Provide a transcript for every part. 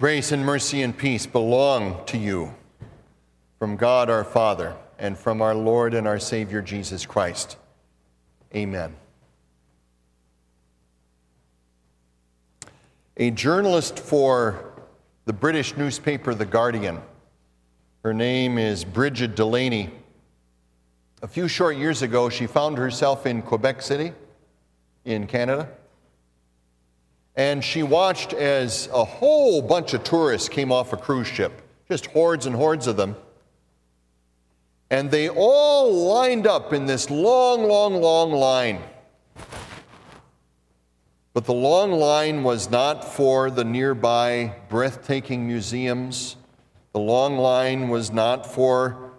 Grace and mercy and peace belong to you from God our Father and from our Lord and our Savior Jesus Christ. Amen. A journalist for the British newspaper The Guardian, her name is Brigid Delaney. A few short years ago, she found herself in Quebec City, in Canada and she watched as a whole bunch of tourists came off a cruise ship, just hordes and hordes of them. And they all lined up in this long, long, long line. But the long line was not for the nearby breathtaking museums. The long line was not for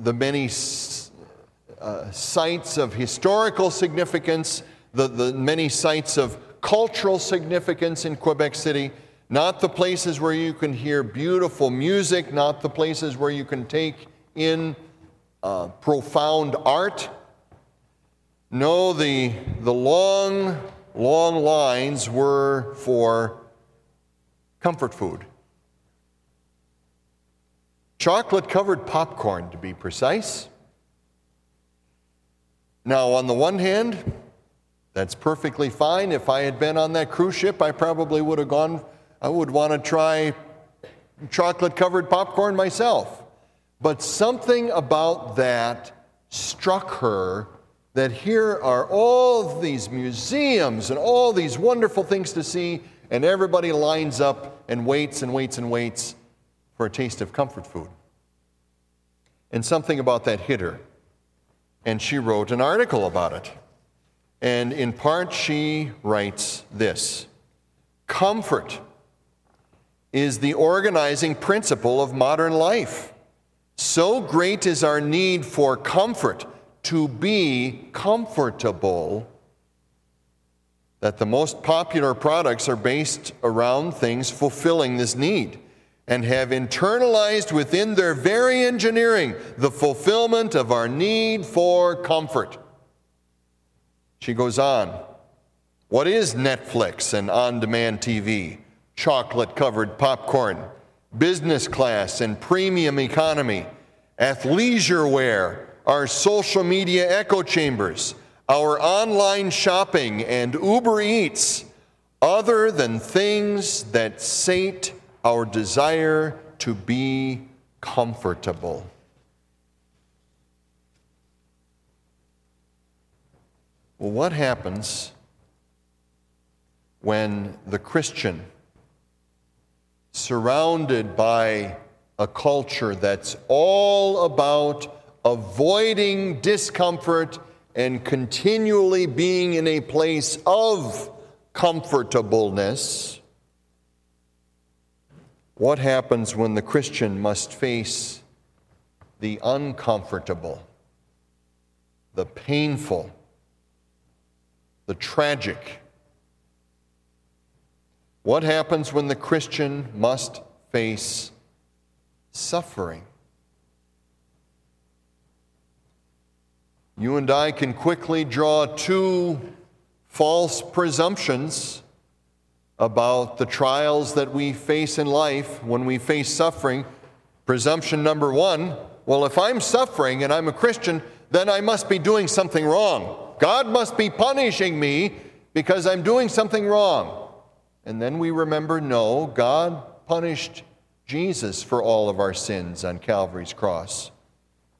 the many uh, sites of historical significance, the, the many sites of cultural significance in Quebec City, not the places where you can hear beautiful music, not the places where you can take in uh, profound art. No, the, the long, long lines were for comfort food. Chocolate covered popcorn, to be precise. Now, on the one hand, that's perfectly fine. If I had been on that cruise ship, I probably would have gone, I would want to try chocolate covered popcorn myself. But something about that struck her that here are all these museums and all these wonderful things to see, and everybody lines up and waits and waits and waits for a taste of comfort food. And something about that hit her. And she wrote an article about it. And in part, she writes this Comfort is the organizing principle of modern life. So great is our need for comfort, to be comfortable, that the most popular products are based around things fulfilling this need and have internalized within their very engineering the fulfillment of our need for comfort. She goes on. What is Netflix and on demand TV? Chocolate covered popcorn, business class and premium economy, athleisure wear, our social media echo chambers, our online shopping and Uber Eats, other than things that sate our desire to be comfortable. Well, what happens when the Christian, surrounded by a culture that's all about avoiding discomfort and continually being in a place of comfortableness, what happens when the Christian must face the uncomfortable, the painful, the tragic. What happens when the Christian must face suffering? You and I can quickly draw two false presumptions about the trials that we face in life when we face suffering. Presumption number one well, if I'm suffering and I'm a Christian, then I must be doing something wrong. God must be punishing me because I'm doing something wrong. And then we remember no, God punished Jesus for all of our sins on Calvary's cross.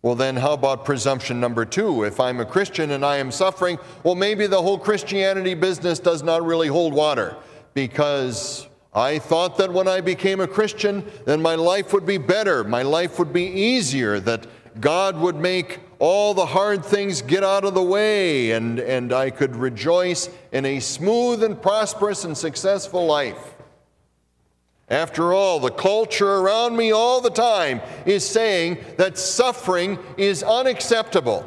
Well, then, how about presumption number two? If I'm a Christian and I am suffering, well, maybe the whole Christianity business does not really hold water because I thought that when I became a Christian, then my life would be better, my life would be easier, that God would make all the hard things get out of the way, and, and I could rejoice in a smooth and prosperous and successful life. After all, the culture around me all the time is saying that suffering is unacceptable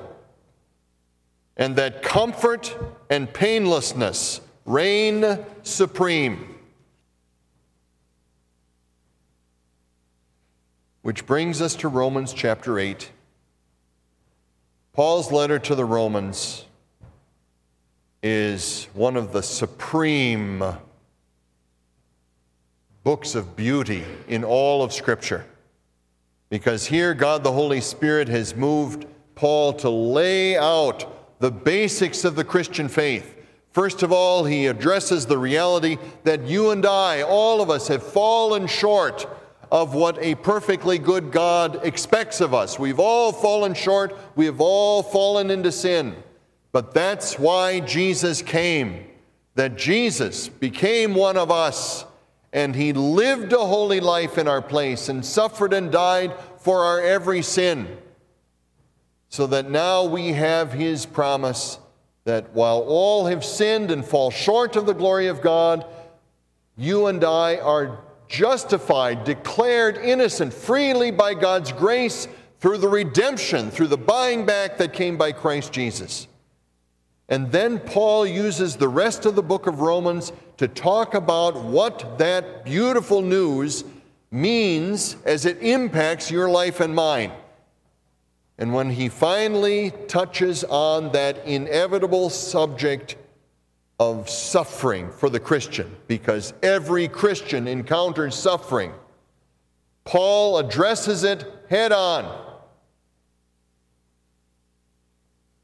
and that comfort and painlessness reign supreme. Which brings us to Romans chapter 8 Paul's letter to the Romans is one of the supreme books of beauty in all of Scripture. Because here, God the Holy Spirit has moved Paul to lay out the basics of the Christian faith. First of all, he addresses the reality that you and I, all of us, have fallen short of what a perfectly good God expects of us. We've all fallen short, we have all fallen into sin. But that's why Jesus came, that Jesus became one of us, and he lived a holy life in our place and suffered and died for our every sin. So that now we have his promise that while all have sinned and fall short of the glory of God, you and I are justified, declared innocent freely by God's grace through the redemption, through the buying back that came by Christ Jesus. And then Paul uses the rest of the book of Romans to talk about what that beautiful news means as it impacts your life and mine. And when he finally touches on that inevitable subject of suffering for the Christian because every Christian encounters suffering. Paul addresses it head on.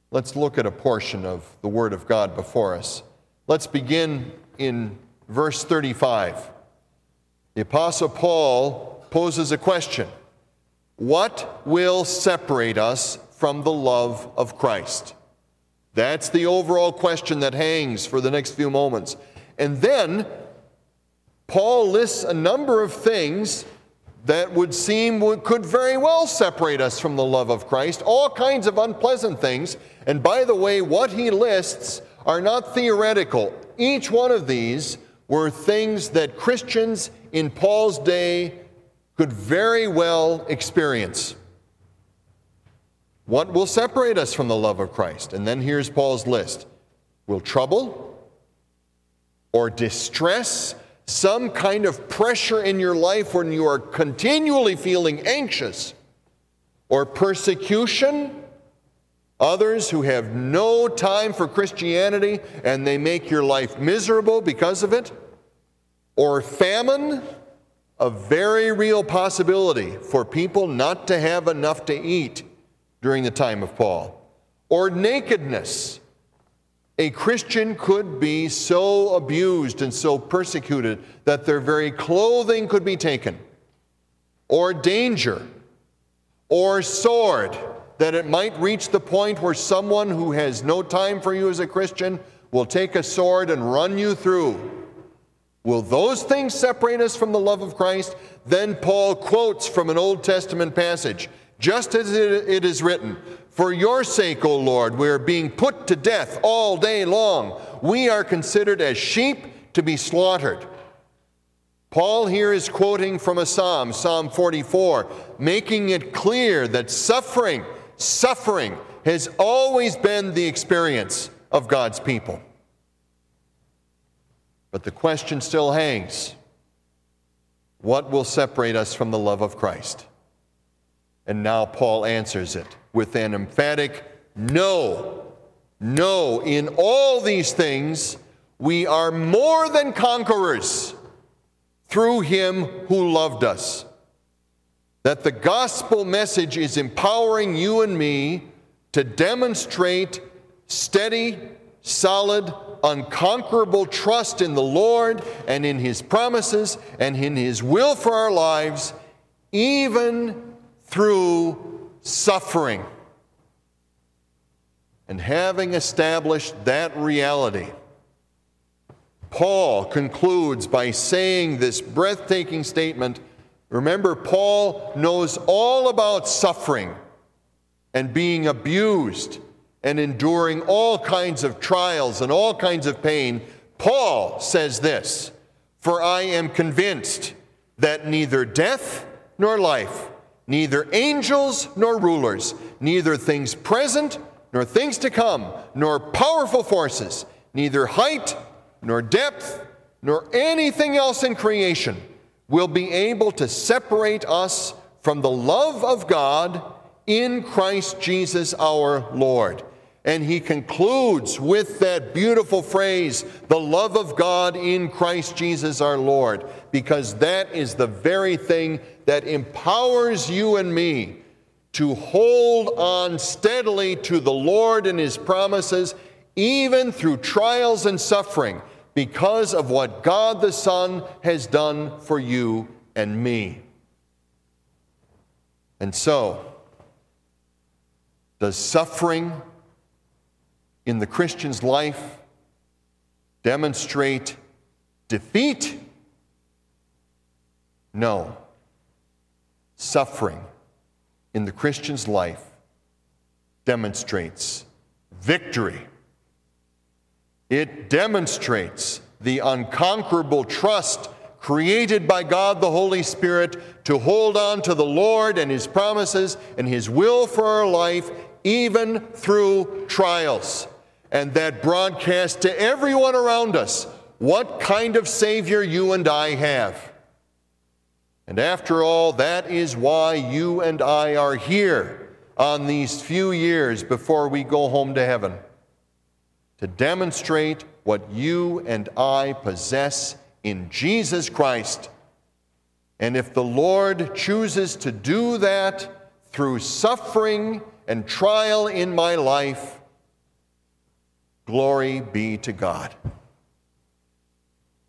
Let's look at a portion of the Word of God before us. Let's begin in verse 35. The Apostle Paul poses a question What will separate us from the love of Christ? That's the overall question that hangs for the next few moments. And then Paul lists a number of things that would seem could very well separate us from the love of Christ, all kinds of unpleasant things. And by the way, what he lists are not theoretical. Each one of these were things that Christians in Paul's day could very well experience. What will separate us from the love of Christ? And then here's Paul's list Will trouble or distress, some kind of pressure in your life when you are continually feeling anxious, or persecution, others who have no time for Christianity and they make your life miserable because of it, or famine, a very real possibility for people not to have enough to eat during the time of Paul. Or nakedness. A Christian could be so abused and so persecuted that their very clothing could be taken. Or danger. Or sword, that it might reach the point where someone who has no time for you as a Christian will take a sword and run you through. Will those things separate us from the love of Christ? Then Paul quotes from an Old Testament passage just as it is written, For your sake, O Lord, we are being put to death all day long. We are considered as sheep to be slaughtered. Paul here is quoting from a psalm, Psalm 44, making it clear that suffering, suffering has always been the experience of God's people. But the question still hangs what will separate us from the love of Christ? And now Paul answers it with an emphatic no. No, in all these things, we are more than conquerors through him who loved us. That the gospel message is empowering you and me to demonstrate steady, solid, unconquerable trust in the Lord and in his promises and in his will for our lives, even through suffering. And having established that reality, Paul concludes by saying this breathtaking statement. Remember, Paul knows all about suffering and being abused and enduring all kinds of trials and all kinds of pain. Paul says this For I am convinced that neither death nor life neither angels nor rulers, neither things present nor things to come, nor powerful forces, neither height nor depth, nor anything else in creation will be able to separate us from the love of God in Christ Jesus our Lord. And he concludes with that beautiful phrase, the love of God in Christ Jesus our Lord, because that is the very thing that empowers you and me to hold on steadily to the Lord and his promises, even through trials and suffering, because of what God the Son has done for you and me. And so, does suffering in the Christian's life demonstrate defeat? No. Suffering in the Christian's life demonstrates victory. It demonstrates the unconquerable trust created by God the Holy Spirit to hold on to the Lord and His promises and His will for our life, even through trials. And that broadcast to everyone around us what kind of Savior you and I have. And after all, that is why you and I are here on these few years before we go home to heaven to demonstrate what you and I possess in Jesus Christ. And if the Lord chooses to do that through suffering and trial in my life, glory be to God.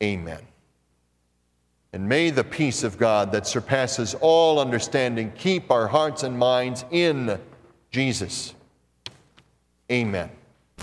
Amen. And may the peace of God that surpasses all understanding keep our hearts and minds in Jesus. Amen.